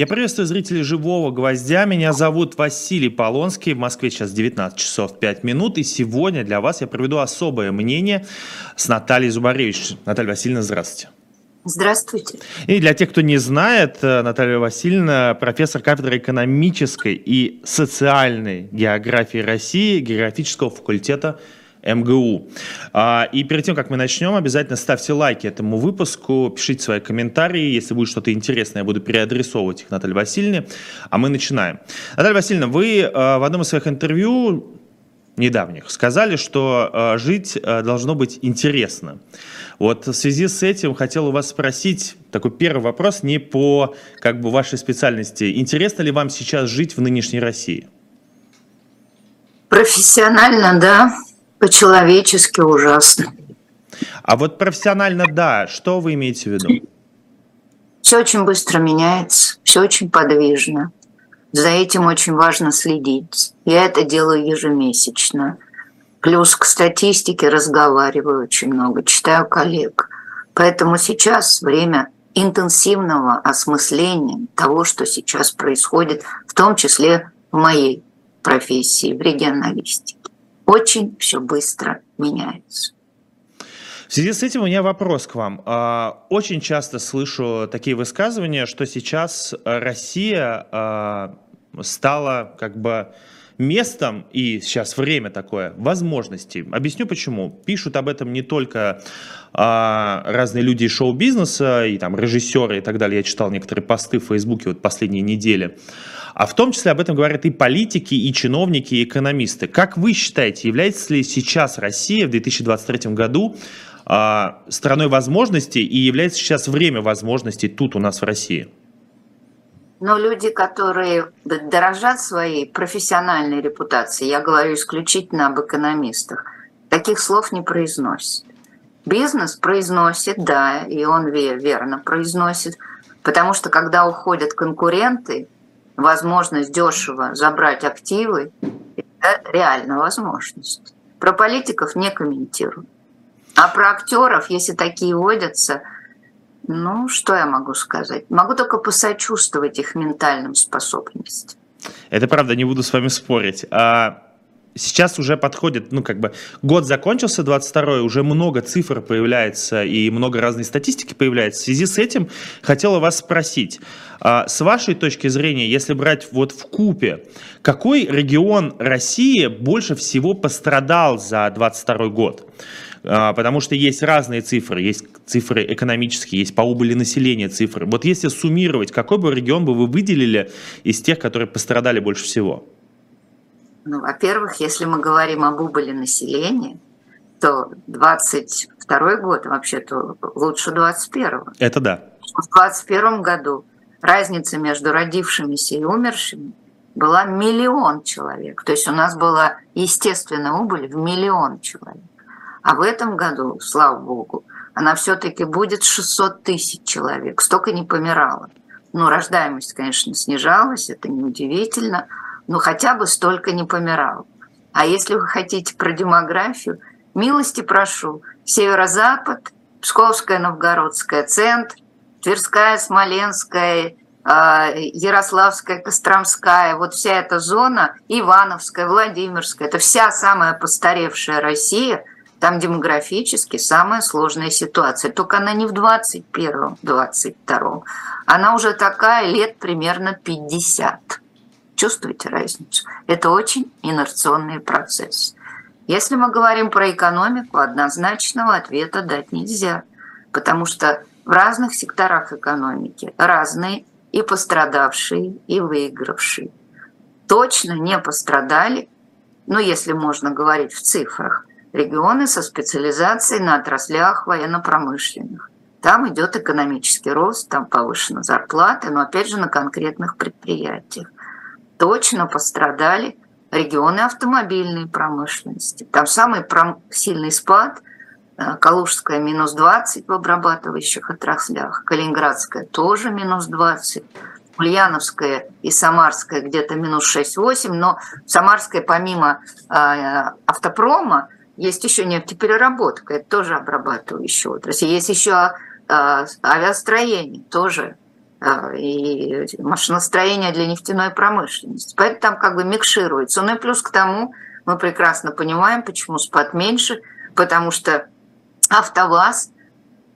Я приветствую зрителей «Живого гвоздя». Меня зовут Василий Полонский. В Москве сейчас 19 часов 5 минут. И сегодня для вас я проведу особое мнение с Натальей Зубаревич. Наталья Васильевна, здравствуйте. Здравствуйте. И для тех, кто не знает, э, Наталья Васильевна профессор кафедры экономической и социальной географии России географического факультета МГУ. А, и перед тем, как мы начнем, обязательно ставьте лайки этому выпуску, пишите свои комментарии. Если будет что-то интересное, я буду переадресовывать их Наталье Васильевне. А мы начинаем. Наталья Васильевна, вы а, в одном из своих интервью недавних сказали, что а, жить должно быть интересно. Вот в связи с этим хотел у вас спросить такой первый вопрос не по как бы вашей специальности. Интересно ли вам сейчас жить в нынешней России? Профессионально, да по-человечески ужасно. А вот профессионально, да, что вы имеете в виду? Все очень быстро меняется, все очень подвижно. За этим очень важно следить. Я это делаю ежемесячно. Плюс к статистике разговариваю очень много, читаю коллег. Поэтому сейчас время интенсивного осмысления того, что сейчас происходит, в том числе в моей профессии, в регионалистике очень все быстро меняется. В связи с этим у меня вопрос к вам. А, очень часто слышу такие высказывания, что сейчас Россия а, стала как бы местом, и сейчас время такое, возможностей. Объясню почему. Пишут об этом не только а, разные люди из шоу-бизнеса, и там режиссеры и так далее. Я читал некоторые посты в Фейсбуке вот последние недели. А в том числе об этом говорят и политики, и чиновники, и экономисты. Как вы считаете, является ли сейчас Россия в 2023 году а, страной возможностей и является сейчас время возможностей тут у нас в России? Но люди, которые дорожат своей профессиональной репутацией, я говорю исключительно об экономистах, таких слов не произносят. Бизнес произносит, да, и он верно произносит, потому что когда уходят конкуренты, возможность дешево забрать активы – это реальная возможность. Про политиков не комментирую. А про актеров, если такие водятся, ну, что я могу сказать? Могу только посочувствовать их ментальным способностям. Это правда, не буду с вами спорить. А сейчас уже подходит, ну, как бы, год закончился, 22-й, уже много цифр появляется и много разной статистики появляется. В связи с этим хотела вас спросить, а с вашей точки зрения, если брать вот в купе, какой регион России больше всего пострадал за 22 год? А, потому что есть разные цифры, есть цифры экономические, есть по убыли населения цифры. Вот если суммировать, какой бы регион бы вы выделили из тех, которые пострадали больше всего? Ну, во-первых, если мы говорим об убыли населения, то 22 год вообще-то лучше 21 Это да. В 21 году разница между родившимися и умершими была миллион человек. То есть у нас была естественная убыль в миллион человек. А в этом году, слава богу, она все-таки будет 600 тысяч человек. Столько не помирало. Ну, рождаемость, конечно, снижалась, это неудивительно – ну хотя бы столько не помирал. А если вы хотите про демографию, милости прошу, северо-запад, Псковская, Новгородская, центр, Тверская, Смоленская, а, Ярославская, Костромская, вот вся эта зона, Ивановская, Владимирская, это вся самая постаревшая Россия, там демографически самая сложная ситуация. Только она не в 21-м, 22-м. Она уже такая лет примерно 50. Чувствуете разницу? Это очень инерционный процесс. Если мы говорим про экономику, однозначного ответа дать нельзя, потому что в разных секторах экономики разные и пострадавшие, и выигравшие. Точно не пострадали, ну, если можно говорить в цифрах, регионы со специализацией на отраслях военно-промышленных. Там идет экономический рост, там повышена зарплата, но опять же на конкретных предприятиях точно пострадали регионы автомобильной промышленности. Там самый сильный спад э, Калужская минус 20 в обрабатывающих отраслях, Калининградская тоже минус 20, Ульяновская и Самарская где-то минус 6-8, но Самарская помимо э, автопрома есть еще нефтепереработка, это тоже обрабатывающая отрасль. Есть еще э, авиастроение, тоже и машиностроение для нефтяной промышленности. Поэтому там как бы микшируется. Ну и плюс к тому, мы прекрасно понимаем, почему спад меньше, потому что АвтоВАЗ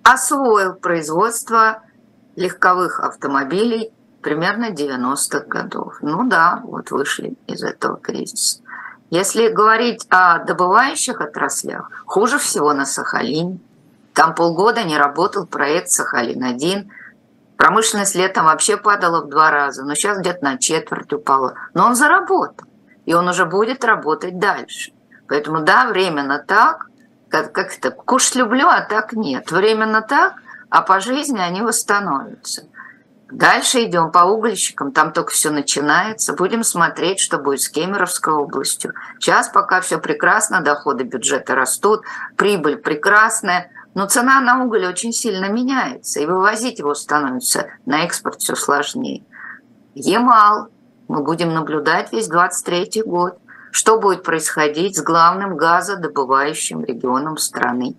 освоил производство легковых автомобилей примерно 90-х годов. Ну да, вот вышли из этого кризиса. Если говорить о добывающих отраслях, хуже всего на Сахалине. Там полгода не работал проект «Сахалин-1». Промышленность летом вообще падала в два раза, но сейчас где-то на четверть упала. Но он заработал, и он уже будет работать дальше. Поэтому да, временно так, как, как это, кушать люблю, а так нет. Временно так, а по жизни они восстановятся. Дальше идем по угольщикам, там только все начинается. Будем смотреть, что будет с Кемеровской областью. Сейчас пока все прекрасно, доходы бюджета растут, прибыль прекрасная, но цена на уголь очень сильно меняется, и вывозить его становится на экспорт все сложнее. Емал. Мы будем наблюдать весь 23 год, что будет происходить с главным газодобывающим регионом страны.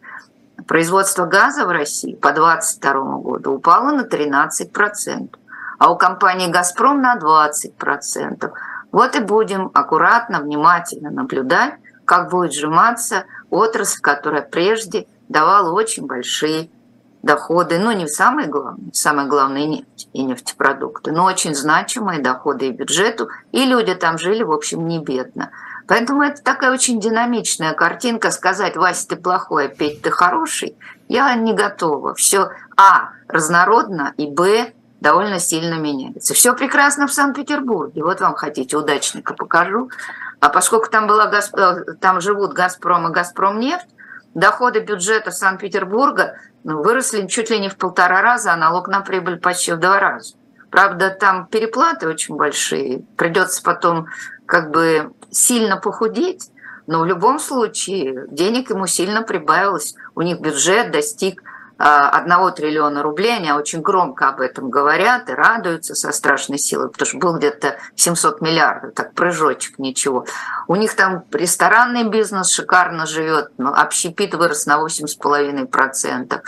Производство газа в России по 2022 году упало на 13%, а у компании «Газпром» на 20%. Вот и будем аккуратно, внимательно наблюдать, как будет сжиматься отрасль, которая прежде давала очень большие доходы, ну не самые главные, самое главное нефть и нефтепродукты, но очень значимые доходы и бюджету, и люди там жили, в общем, не бедно. Поэтому это такая очень динамичная картинка. Сказать, Вася, ты плохой, а Петь, ты хороший, я не готова. Все, а, разнородно, и, б, довольно сильно меняется. Все прекрасно в Санкт-Петербурге. Вот вам хотите, удачника покажу. А поскольку там, была, э, там живут «Газпром» и «Газпромнефть», доходы бюджета Санкт-Петербурга ну, выросли чуть ли не в полтора раза, а налог на прибыль почти в два раза. Правда, там переплаты очень большие. Придется потом как бы сильно похудеть, но в любом случае денег ему сильно прибавилось. У них бюджет достиг одного триллиона рублей, они очень громко об этом говорят и радуются со страшной силой, потому что был где-то 700 миллиардов, так прыжочек, ничего. У них там ресторанный бизнес шикарно живет, но общепит вырос на 8,5%,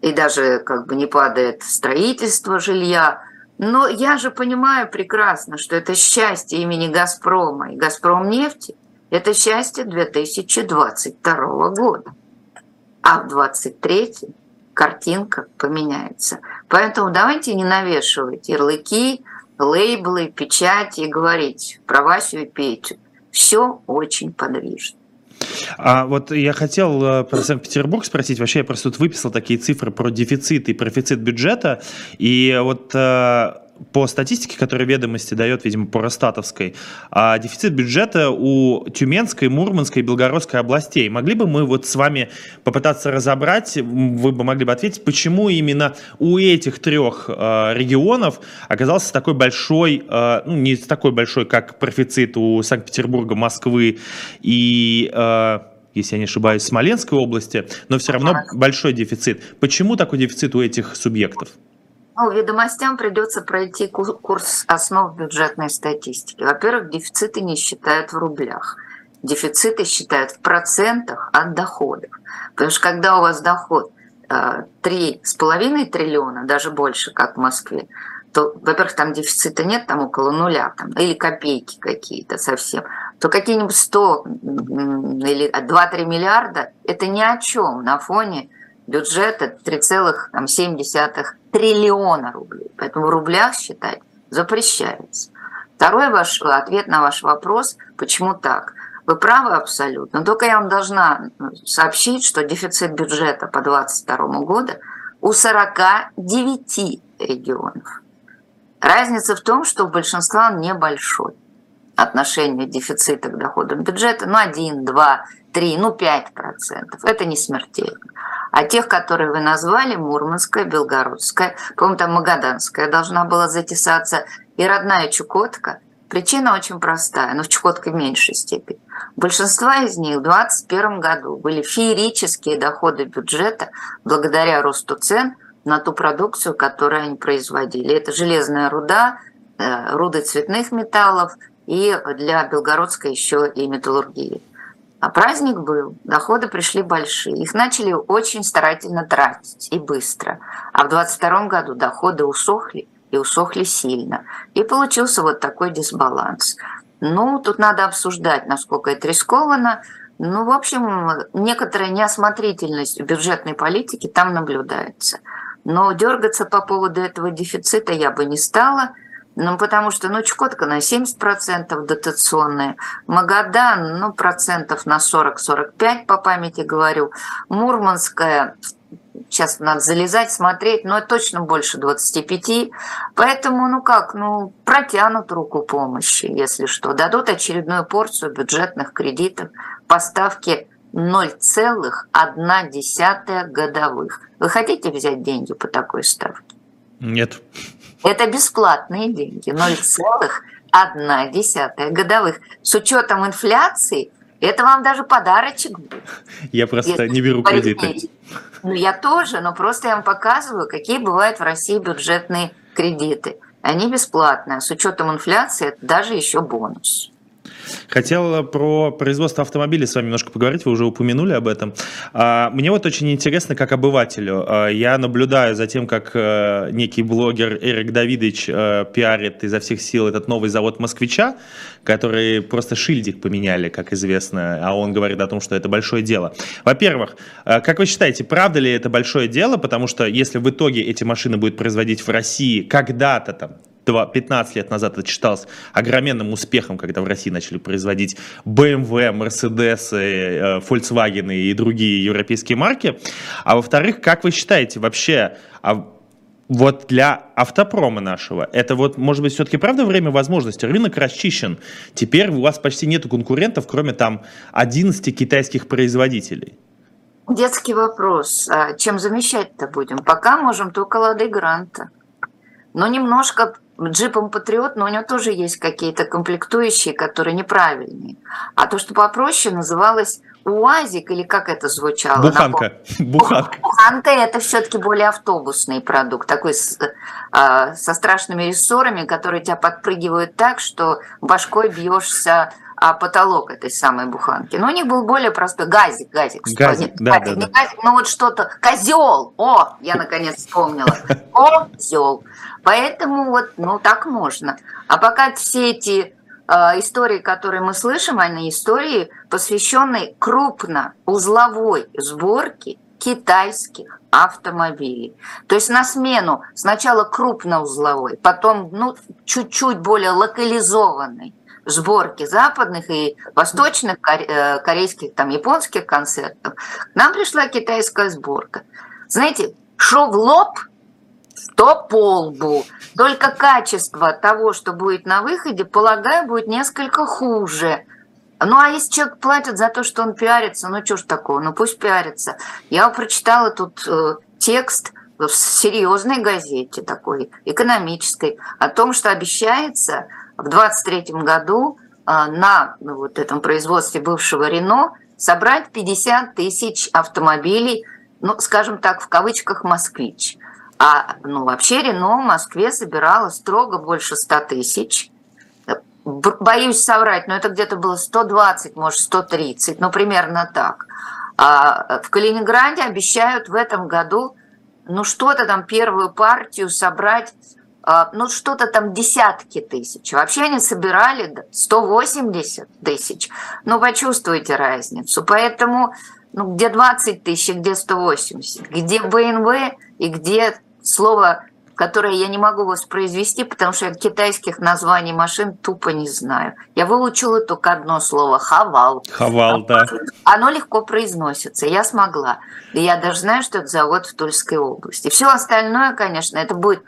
и даже как бы не падает строительство жилья. Но я же понимаю прекрасно, что это счастье имени «Газпрома» и «Газпромнефти» – это счастье 2022 года. А в 2023 картинка поменяется. Поэтому давайте не навешивать ярлыки, лейблы, печати и говорить про Васю и Петю. Все очень подвижно. А вот я хотел э, про Санкт-Петербург спросить. Вообще я просто тут выписал такие цифры про дефицит и профицит бюджета. И вот э, по статистике, которую ведомости дает, видимо, по Ростатовской, а дефицит бюджета у Тюменской, Мурманской и Белгородской областей. Могли бы мы вот с вами попытаться разобрать, вы бы могли бы ответить, почему именно у этих трех э, регионов оказался такой большой, э, ну не такой большой, как профицит у Санкт-Петербурга, Москвы и э, если я не ошибаюсь, Смоленской области, но все равно большой дефицит. Почему такой дефицит у этих субъектов? Ну, ведомостям придется пройти курс основ бюджетной статистики. Во-первых, дефициты не считают в рублях. Дефициты считают в процентах от доходов. Потому что когда у вас доход 3,5 э, триллиона, даже больше, как в Москве, то, во-первых, там дефицита нет, там около нуля, там, или копейки какие-то совсем, то какие-нибудь 100 или 2-3 миллиарда – это ни о чем на фоне бюджета 3,7 триллиона рублей. Поэтому в рублях считать запрещается. Второй ваш ответ на ваш вопрос, почему так? Вы правы абсолютно. Только я вам должна сообщить, что дефицит бюджета по 2022 году у 49 регионов. Разница в том, что у большинства он небольшой. Отношение дефицита к доходам бюджета, ну, 1, 2, 3, ну, 5 процентов. Это не смертельно. А тех, которые вы назвали, Мурманская, Белгородская, по-моему, там Магаданская должна была затесаться, и родная Чукотка, причина очень простая, но в Чукотке в меньшей степени. Большинство из них в 2021 году были феерические доходы бюджета благодаря росту цен на ту продукцию, которую они производили. Это железная руда, э, руды цветных металлов и для Белгородской еще и металлургии. А праздник был, доходы пришли большие. Их начали очень старательно тратить и быстро. А в 2022 году доходы усохли и усохли сильно. И получился вот такой дисбаланс. Ну, тут надо обсуждать, насколько это рискованно. Ну, в общем, некоторая неосмотрительность в бюджетной политике там наблюдается. Но дергаться по поводу этого дефицита я бы не стала – ну, потому что, ну, Чукотка на 70% дотационная, Магадан, ну, процентов на 40-45, по памяти говорю, Мурманская, сейчас надо залезать, смотреть, но точно больше 25. Поэтому, ну как, ну, протянут руку помощи, если что. Дадут очередную порцию бюджетных кредитов по ставке 0,1 годовых. Вы хотите взять деньги по такой ставке? Нет. Это бесплатные деньги, 0,1 годовых. С учетом инфляции это вам даже подарочек будет. Я просто не беру кредиты. Ну, я тоже, но просто я вам показываю, какие бывают в России бюджетные кредиты. Они бесплатные, с учетом инфляции это даже еще бонус. Хотел про производство автомобилей с вами немножко поговорить, вы уже упомянули об этом. А, мне вот очень интересно, как обывателю, а, я наблюдаю за тем, как э, некий блогер Эрик Давидович э, пиарит изо всех сил этот новый завод «Москвича», который просто шильдик поменяли, как известно, а он говорит о том, что это большое дело. Во-первых, э, как вы считаете, правда ли это большое дело, потому что если в итоге эти машины будут производить в России когда-то там, 15 лет назад это считалось огроменным успехом, когда в России начали производить BMW, Mercedes, Volkswagen и другие европейские марки. А во-вторых, как вы считаете вообще, а вот для автопрома нашего, это вот, может быть, все-таки правда время возможности? Рынок расчищен. Теперь у вас почти нету конкурентов, кроме там 11 китайских производителей. Детский вопрос. А чем замещать-то будем? Пока можем только Лады Гранта. Но немножко джипом Патриот, но у него тоже есть какие-то комплектующие, которые неправильные. А то, что попроще, называлось УАЗик, или как это звучало? Буханка. Буханка. Буханка – это все-таки более автобусный продукт, такой с, э, со страшными рессорами, которые тебя подпрыгивают так, что башкой бьешься а потолок этой самой буханки. Но у них был более простой газик, газик. Газик, да, газик, да, да. Газик, ну вот что-то, козел, о, я наконец вспомнила, козел. Поэтому вот, ну так можно. А пока все эти э, истории, которые мы слышим, они истории, посвященные крупно узловой сборке китайских автомобилей. То есть на смену сначала крупноузловой, потом ну, чуть-чуть более локализованной сборки западных и восточных э, корейских, там, японских концертов, к нам пришла китайская сборка. Знаете, шо в лоб, то по лбу. Только качество того, что будет на выходе, полагаю, будет несколько хуже. Ну, а если человек платит за то, что он пиарится, ну, что ж такого, ну, пусть пиарится. Я прочитала тут э, текст в серьезной газете такой, экономической, о том, что обещается в 23 году а, на ну, вот этом производстве бывшего Рено собрать 50 тысяч автомобилей, ну, скажем так, в кавычках «москвич». А ну, вообще Рено в Москве собирало строго больше 100 тысяч. Боюсь соврать, но это где-то было 120, может, 130, ну, примерно так. А в Калининграде обещают в этом году, ну, что-то там, первую партию собрать ну что-то там десятки тысяч. Вообще они собирали 180 тысяч. Ну, почувствуйте разницу. Поэтому ну, где 20 тысяч, где 180, где БНВ и где слово, которое я не могу воспроизвести, потому что я китайских названий машин тупо не знаю. Я выучила только одно слово – хавал. Хавал, да. Оно легко произносится, я смогла. И я даже знаю, что это завод в Тульской области. Все остальное, конечно, это будет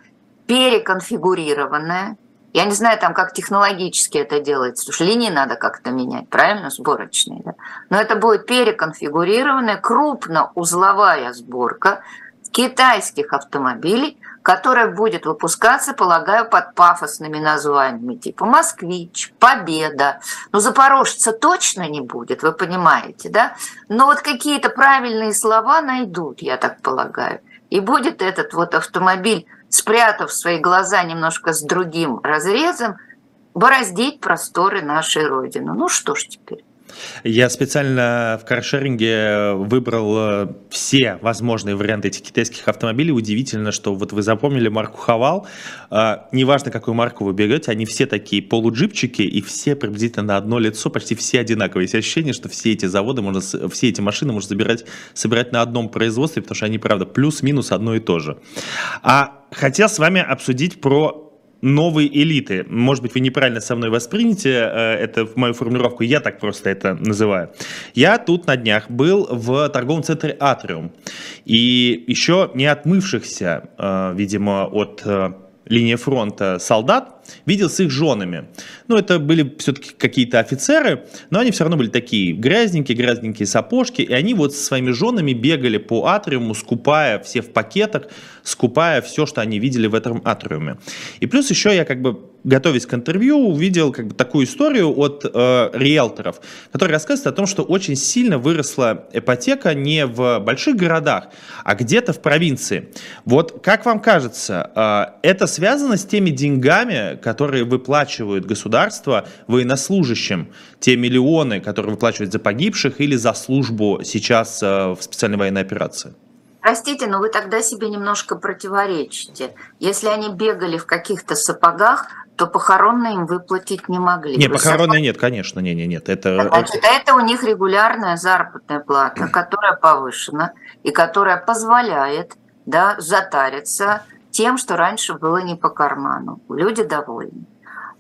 переконфигурированная. Я не знаю, там, как технологически это делается, потому что линии надо как-то менять, правильно, сборочные. Да? Но это будет переконфигурированная крупноузловая сборка китайских автомобилей, которая будет выпускаться, полагаю, под пафосными названиями, типа «Москвич», «Победа». Но «Запорожца» точно не будет, вы понимаете, да? Но вот какие-то правильные слова найдут, я так полагаю. И будет этот вот автомобиль спрятав свои глаза немножко с другим разрезом, бороздить просторы нашей Родины. Ну что ж теперь? Я специально в каршеринге выбрал э, все возможные варианты этих китайских автомобилей. Удивительно, что вот вы запомнили марку Хавал. А, неважно, какую марку вы берете, они все такие полуджипчики, и все приблизительно на одно лицо, почти все одинаковые. Есть ощущение, что все эти заводы, можно, все эти машины можно забирать, собирать на одном производстве, потому что они, правда, плюс-минус одно и то же. А хотел с вами обсудить про новой элиты. Может быть, вы неправильно со мной восприняте э, это в мою формулировку, я так просто это называю. Я тут на днях был в торговом центре «Атриум», и еще не отмывшихся, э, видимо, от э, линии фронта солдат, видел с их женами. Ну, это были все-таки какие-то офицеры, но они все равно были такие грязненькие, грязненькие сапожки, и они вот со своими женами бегали по атриуму, скупая все в пакетах, скупая все, что они видели в этом атриуме. И плюс еще я как бы готовясь к интервью, увидел как бы такую историю от э, риэлторов, которые рассказывают о том, что очень сильно выросла ипотека не в больших городах, а где-то в провинции. Вот как вам кажется, э, это связано с теми деньгами, которые выплачивают государство военнослужащим, те миллионы, которые выплачивают за погибших или за службу сейчас э, в специальной военной операции? Простите, но вы тогда себе немножко противоречите. Если они бегали в каких-то сапогах, то похоронные им выплатить не могли. Не, похоронные нет, конечно, не, не, нет. Это... Значит, это у них регулярная заработная плата, которая повышена и которая позволяет да, затариться тем, что раньше было не по карману. Люди довольны.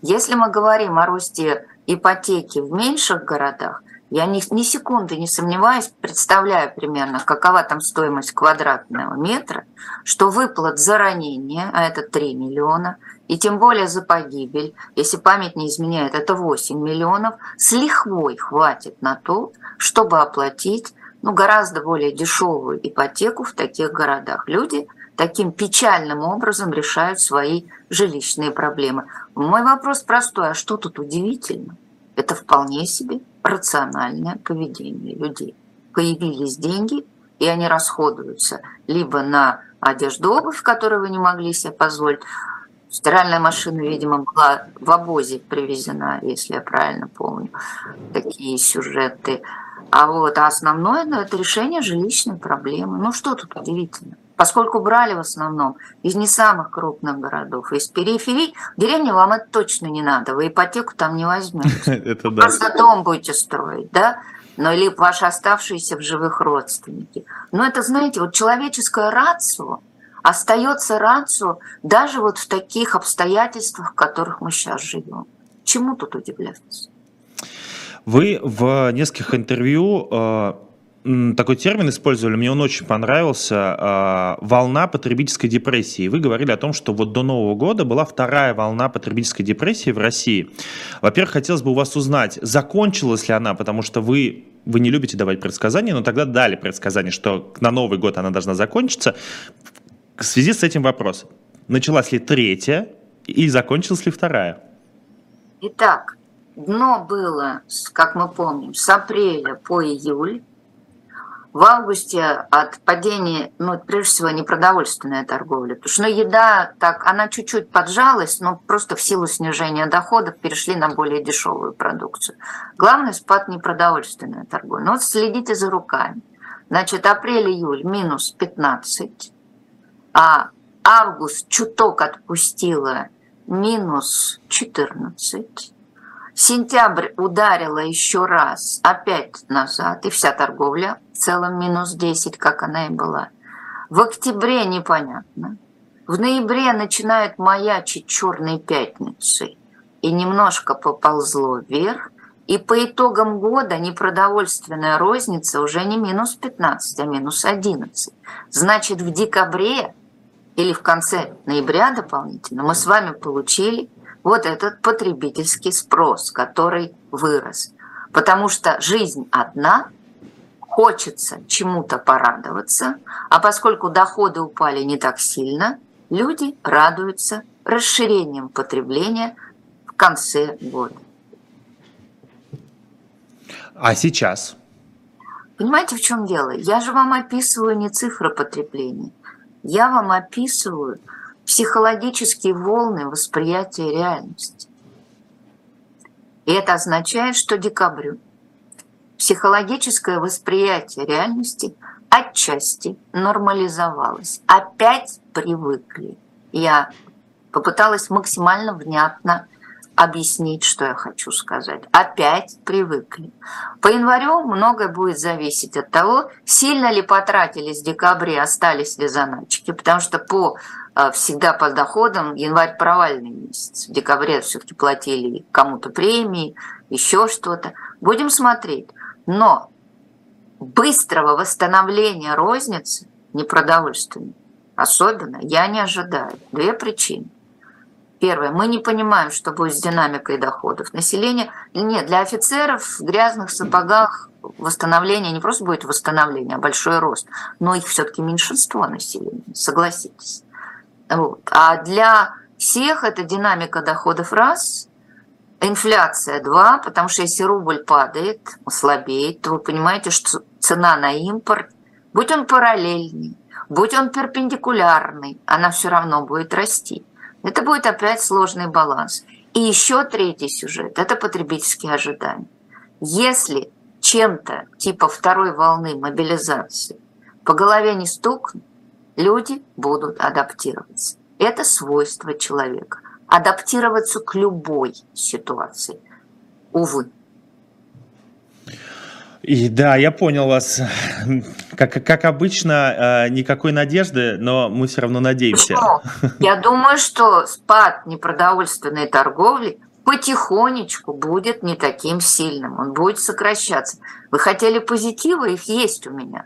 Если мы говорим о росте ипотеки в меньших городах, я ни, ни секунды не сомневаюсь, представляю примерно, какова там стоимость квадратного метра, что выплат за ранение, а это 3 миллиона, и тем более за погибель, если память не изменяет, это 8 миллионов, с лихвой хватит на то, чтобы оплатить ну, гораздо более дешевую ипотеку в таких городах. Люди таким печальным образом решают свои жилищные проблемы. Мой вопрос простой, а что тут удивительно? Это вполне себе рациональное поведение людей. Появились деньги, и они расходуются либо на одежду, обувь, которую вы не могли себе позволить. Стиральная машина, видимо, была в обозе привезена, если я правильно помню. Такие сюжеты. А вот а основное ну, это решение жилищной проблемы. Ну что тут удивительно? Поскольку брали в основном из не самых крупных городов, из периферий, в деревне вам это точно не надо, вы ипотеку там не возьмете. Да. Просто дом будете строить, да? Но или ваши оставшиеся в живых родственники. Но это, знаете, вот человеческое рацио остается рацио даже вот в таких обстоятельствах, в которых мы сейчас живем. Чему тут удивляться? Вы в нескольких интервью э, такой термин использовали, мне он очень понравился, э, волна потребительской депрессии. Вы говорили о том, что вот до Нового года была вторая волна потребительской депрессии в России. Во-первых, хотелось бы у вас узнать, закончилась ли она, потому что вы вы не любите давать предсказания, но тогда дали предсказание, что на Новый год она должна закончиться. В связи с этим вопрос. Началась ли третья и закончилась ли вторая? Итак, дно было, как мы помним, с апреля по июль. В августе от падения, ну, прежде всего, непродовольственная торговля, потому что ну, еда, так, она чуть-чуть поджалась, но просто в силу снижения доходов перешли на более дешевую продукцию. Главный спад непродовольственная торговля. Ну, вот следите за руками. Значит, апрель-июль минус 15, а август чуток отпустила минус 14, Сентябрь ударила еще раз, опять назад, и вся торговля в целом минус 10, как она и была. В октябре непонятно. В ноябре начинают маячить черные пятницы, и немножко поползло вверх, и по итогам года непродовольственная розница уже не минус 15, а минус 11. Значит, в декабре или в конце ноября дополнительно мы с вами получили вот этот потребительский спрос, который вырос. Потому что жизнь одна, хочется чему-то порадоваться, а поскольку доходы упали не так сильно, люди радуются расширением потребления в конце года. А сейчас? Понимаете, в чем дело? Я же вам описываю не цифры потребления. Я вам описываю психологические волны восприятия реальности. И это означает, что декабрю психологическое восприятие реальности отчасти нормализовалось. Опять привыкли. Я попыталась максимально внятно объяснить, что я хочу сказать. Опять привыкли. По январю многое будет зависеть от того, сильно ли потратили с декабря, остались ли заначки, потому что по э, всегда по доходам январь провальный месяц. В декабре все-таки платили кому-то премии, еще что-то. Будем смотреть. Но быстрого восстановления розницы непродовольственной особенно я не ожидаю. Две причины. Первое. Мы не понимаем, что будет с динамикой доходов. Население... Нет, для офицеров в грязных сапогах восстановление не просто будет восстановление, а большой рост. Но их все-таки меньшинство населения, согласитесь. Вот. А для всех это динамика доходов раз, инфляция два, потому что если рубль падает, слабеет, то вы понимаете, что цена на импорт, будь он параллельный, будь он перпендикулярный, она все равно будет расти. Это будет опять сложный баланс. И еще третий сюжет – это потребительские ожидания. Если чем-то типа второй волны мобилизации по голове не стукнут, люди будут адаптироваться. Это свойство человека. Адаптироваться к любой ситуации. Увы. И да, я понял вас. Как, как обычно, э, никакой надежды, но мы все равно надеемся. Почему? Я думаю, что спад непродовольственной торговли потихонечку будет не таким сильным, он будет сокращаться. Вы хотели позитива, их есть у меня,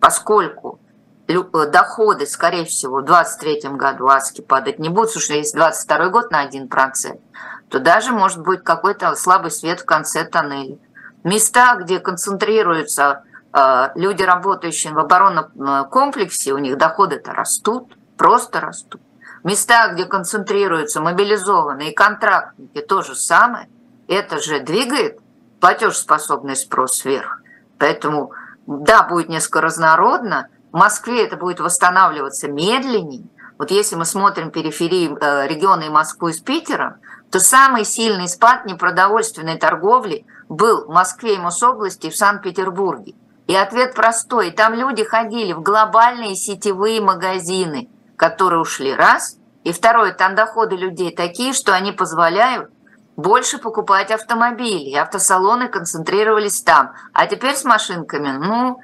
поскольку э, доходы, скорее всего, в 2023 году аски падать не будут, слушай, если 22 год на 1%, то даже может быть какой-то слабый свет в конце тоннеля места, где концентрируются э, люди, работающие в оборонном комплексе, у них доходы-то растут, просто растут. Места, где концентрируются мобилизованные контрактники, то же самое. Это же двигает платежеспособный спрос вверх. Поэтому, да, будет несколько разнородно. В Москве это будет восстанавливаться медленнее. Вот если мы смотрим периферии э, регионы Москвы с Питером, то самый сильный спад непродовольственной торговли был в Москве и Мособласти и в Санкт-Петербурге. И ответ простой. Там люди ходили в глобальные сетевые магазины, которые ушли раз. И второе, там доходы людей такие, что они позволяют больше покупать автомобили. Автосалоны концентрировались там. А теперь с машинками, ну,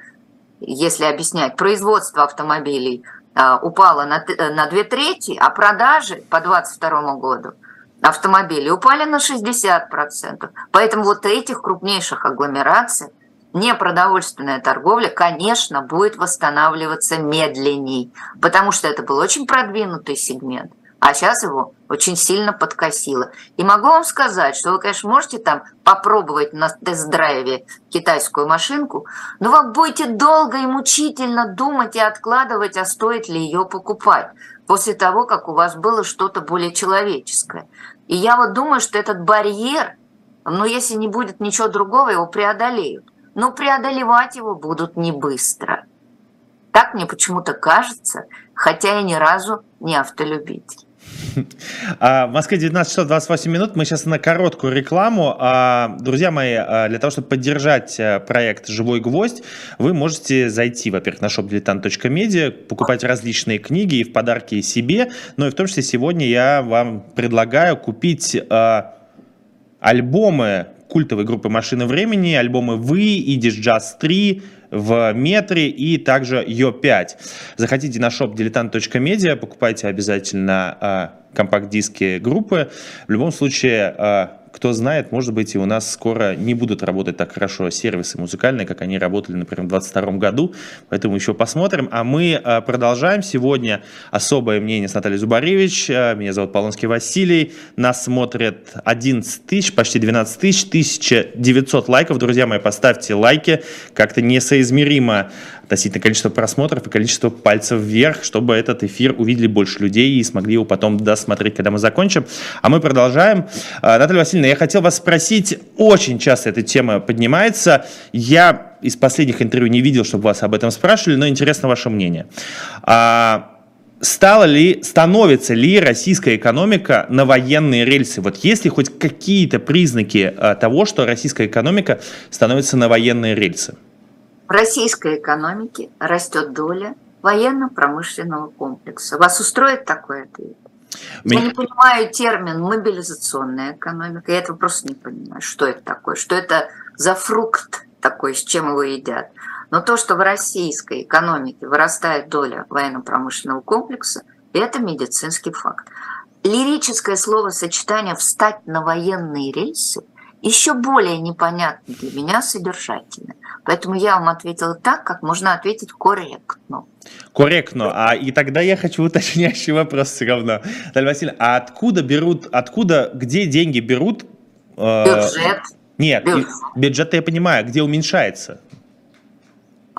если объяснять, производство автомобилей а, упало на, на две трети, а продажи по 2022 году – автомобилей упали на 60%. Поэтому вот этих крупнейших агломераций непродовольственная торговля, конечно, будет восстанавливаться медленней, потому что это был очень продвинутый сегмент, а сейчас его очень сильно подкосило. И могу вам сказать, что вы, конечно, можете там попробовать на тест-драйве китайскую машинку, но вы будете долго и мучительно думать и откладывать, а стоит ли ее покупать после того, как у вас было что-то более человеческое. И я вот думаю, что этот барьер, ну, если не будет ничего другого, его преодолеют. Но преодолевать его будут не быстро. Так мне почему-то кажется, хотя я ни разу не автолюбитель. А, в Москве 19 часов 28 минут. Мы сейчас на короткую рекламу. А, друзья мои, а, для того, чтобы поддержать э, проект «Живой гвоздь», вы можете зайти, во-первых, на shopdiletant.media, покупать различные книги и в подарки себе. Но и в том числе сегодня я вам предлагаю купить альбомы культовой группы «Машины времени», альбомы «Вы», «Идиш Джаз 3», в метре и также Йо5. Заходите на shop diletant.media, покупайте обязательно компакт-диски группы. В любом случае, кто знает, может быть, и у нас скоро не будут работать так хорошо сервисы музыкальные, как они работали, например, в 2022 году, поэтому еще посмотрим. А мы а, продолжаем. Сегодня особое мнение с Натальей Зубаревич. А, меня зовут Полонский Василий. Нас смотрят 11 тысяч, почти 12 тысяч, 1900 лайков. Друзья мои, поставьте лайки. Как-то несоизмеримо относительно количества просмотров и количества пальцев вверх, чтобы этот эфир увидели больше людей и смогли его потом досмотреть, когда мы закончим. А мы продолжаем. А, Наталья Васильевна, я хотел вас спросить, очень часто эта тема поднимается. Я из последних интервью не видел, чтобы вас об этом спрашивали, но интересно ваше мнение. А, стала ли, становится ли российская экономика на военные рельсы? Вот есть ли хоть какие-то признаки а, того, что российская экономика становится на военные рельсы? В российской экономике растет доля военно-промышленного комплекса. Вас устроит такой ответ? Я не понимаю термин мобилизационная экономика. Я этого просто не понимаю, что это такое, что это за фрукт такой, с чем его едят. Но то, что в российской экономике вырастает доля военно-промышленного комплекса, это медицинский факт. Лирическое словосочетание «встать на военные рельсы» еще более непонятно для меня содержательно. Поэтому я вам ответила так, как можно ответить корректно. Корректно. А и тогда я хочу уточняющий вопрос все равно. Наталья Васильевна, а откуда берут, откуда, где деньги берут? Э, бюджет. Нет, бюджет, бюджет я понимаю, где уменьшается?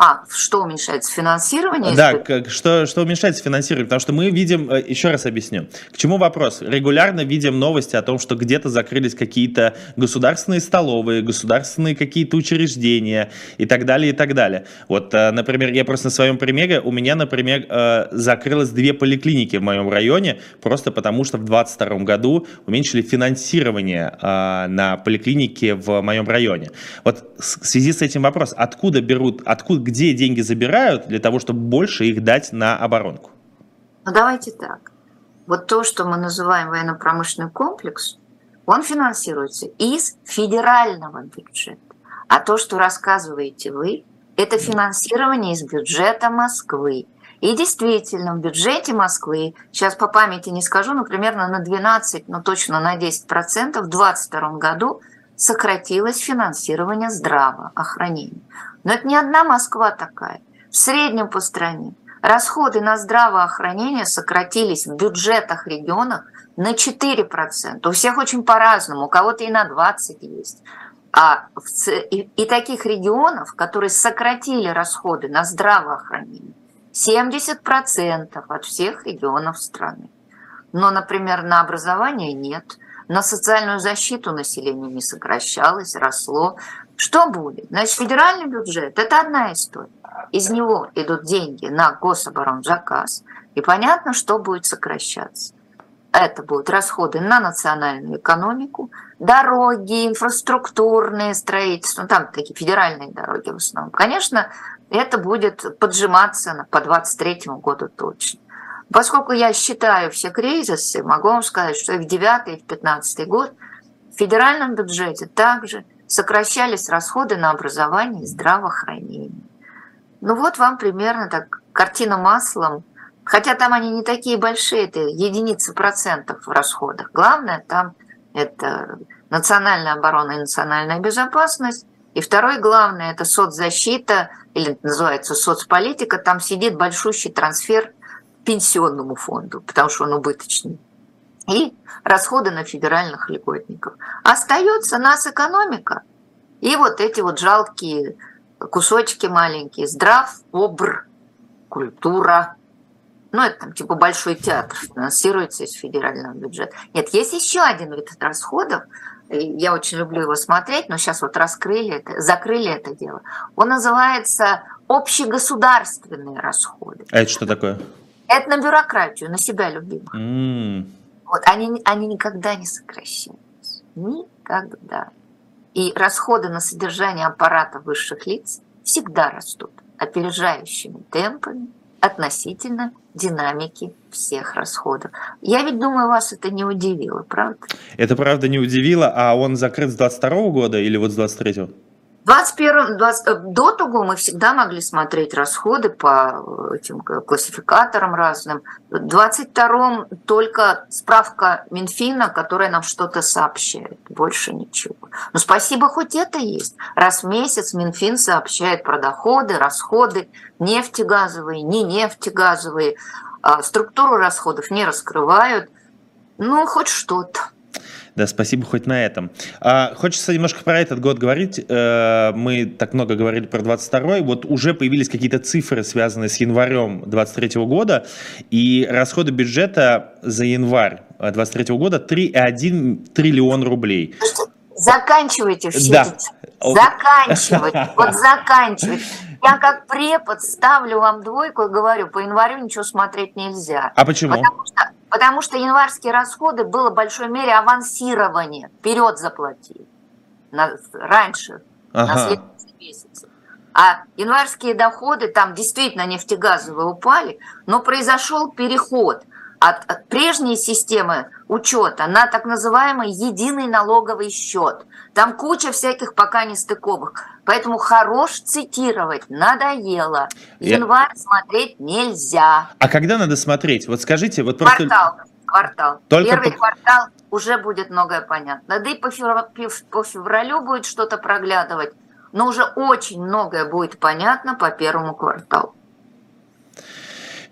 А, что уменьшается? Финансирование? Да, как, что, что уменьшается финансирование? Потому что мы видим, э, еще раз объясню, к чему вопрос. Регулярно видим новости о том, что где-то закрылись какие-то государственные столовые, государственные какие-то учреждения и так далее, и так далее. Вот, э, например, я просто на своем примере, у меня, например, э, закрылось две поликлиники в моем районе, просто потому что в 2022 году уменьшили финансирование на поликлинике в моем районе. Вот в связи с этим вопрос, откуда берут, откуда, где деньги забирают для того, чтобы больше их дать на оборонку? Ну давайте так. Вот то, что мы называем военно-промышленный комплекс, он финансируется из федерального бюджета. А то, что рассказываете вы, это финансирование из бюджета Москвы. И действительно, в бюджете Москвы, сейчас по памяти не скажу, но примерно на 12, но точно на 10% в 2022 году сократилось финансирование здравоохранения. Но это не одна Москва такая. В среднем по стране расходы на здравоохранение сократились в бюджетах регионах на 4%. У всех очень по-разному, у кого-то и на 20% есть. А в, и, и таких регионов, которые сократили расходы на здравоохранение, 70% от всех регионов страны. Но, например, на образование нет, на социальную защиту населения не сокращалось, росло. Что будет? Значит, федеральный бюджет – это одна история. Из него идут деньги на гособоронзаказ, и понятно, что будет сокращаться. Это будут расходы на национальную экономику, дороги, инфраструктурные строительства, ну, там такие федеральные дороги в основном. Конечно, это будет поджиматься по 2023 году точно. Поскольку я считаю все кризисы, могу вам сказать, что и в 9 и в 15 год в федеральном бюджете также – сокращались расходы на образование и здравоохранение. Ну вот вам примерно так картина маслом, хотя там они не такие большие, это единицы процентов в расходах. Главное там это национальная оборона и национальная безопасность. И второй главное – это соцзащита, или называется соцполитика. Там сидит большущий трансфер пенсионному фонду, потому что он убыточный и расходы на федеральных льготников. Остается нас экономика и вот эти вот жалкие кусочки маленькие. Здрав, обр, культура. Ну, это там типа большой театр финансируется из федерального бюджета. Нет, есть еще один вид расходов, я очень люблю его смотреть, но сейчас вот раскрыли это, закрыли это дело. Он называется общегосударственные расходы. А это что такое? Это на бюрократию, на себя любимых. Mm. Вот, они, они никогда не сокращаются. Никогда. И расходы на содержание аппарата высших лиц всегда растут опережающими темпами относительно динамики всех расходов. Я ведь думаю, вас это не удивило, правда? Это правда не удивило, а он закрыт с 22 года или вот с 23 -го? 21, 20, э, до того мы всегда могли смотреть расходы по э, этим классификаторам разным. В 22-м только справка Минфина, которая нам что-то сообщает, больше ничего. Но спасибо, хоть это есть. Раз в месяц Минфин сообщает про доходы, расходы, нефтегазовые, не нефтегазовые, а структуру расходов не раскрывают. Ну, хоть что-то. Да, спасибо хоть на этом. А, хочется немножко про этот год говорить. Э, мы так много говорили про 22 Вот уже появились какие-то цифры, связанные с январем 23 года. И расходы бюджета за январь 23 года 3,1 триллион рублей. заканчивайте все да. Заканчивать, вот заканчивать. Я как препод ставлю вам двойку и говорю, по январю ничего смотреть нельзя. А почему? Потому что, потому что январские расходы было в большой мере авансирование, вперед заплатили. На, раньше, ага. на следующий месяц. А январские доходы, там действительно нефтегазовые упали, но произошел переход от прежней системы учета на так называемый единый налоговый счет. Там куча всяких пока не стыковых. Поэтому хорош цитировать надоело. Январь Я... смотреть нельзя. А когда надо смотреть? Вот скажите, вот просто... Квартал. Квартал. Только Первый по... квартал уже будет многое понятно. Да и по февралю будет что-то проглядывать. Но уже очень многое будет понятно по первому кварталу.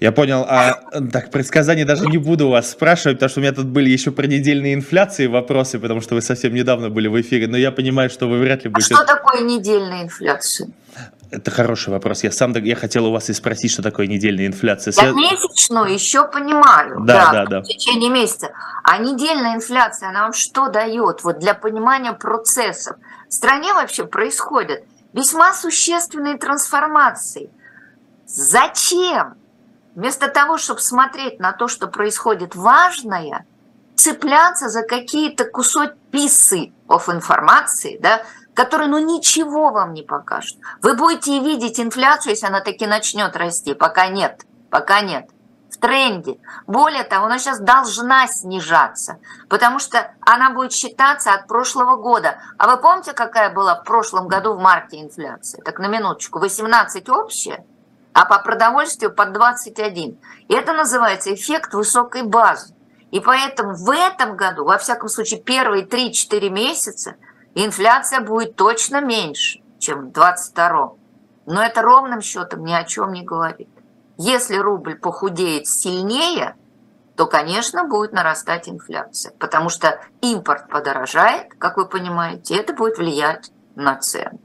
Я понял. А так, предсказания даже не буду у вас спрашивать, потому что у меня тут были еще про недельные инфляции вопросы, потому что вы совсем недавно были в эфире, но я понимаю, что вы вряд ли будете... А что такое недельная инфляция? Это хороший вопрос. Я сам я хотел у вас и спросить, что такое недельная инфляция. Я месячную еще понимаю. Да, да, да. В течение месяца. А недельная инфляция, она вам что дает? Вот для понимания процессов. В стране вообще происходят весьма существенные трансформации. Зачем? Вместо того, чтобы смотреть на то, что происходит важное, цепляться за какие-то кусок писы of информации, да, которые ну ничего вам не покажут. Вы будете видеть инфляцию, если она таки начнет расти. Пока нет, пока нет. В тренде. Более того, она сейчас должна снижаться, потому что она будет считаться от прошлого года. А вы помните, какая была в прошлом году в марте инфляция? Так на минуточку, 18 общая – а по продовольствию под 21. И это называется эффект высокой базы. И поэтому в этом году, во всяком случае, первые 3-4 месяца инфляция будет точно меньше, чем в 22 Но это ровным счетом ни о чем не говорит. Если рубль похудеет сильнее, то, конечно, будет нарастать инфляция, потому что импорт подорожает, как вы понимаете, и это будет влиять на цены.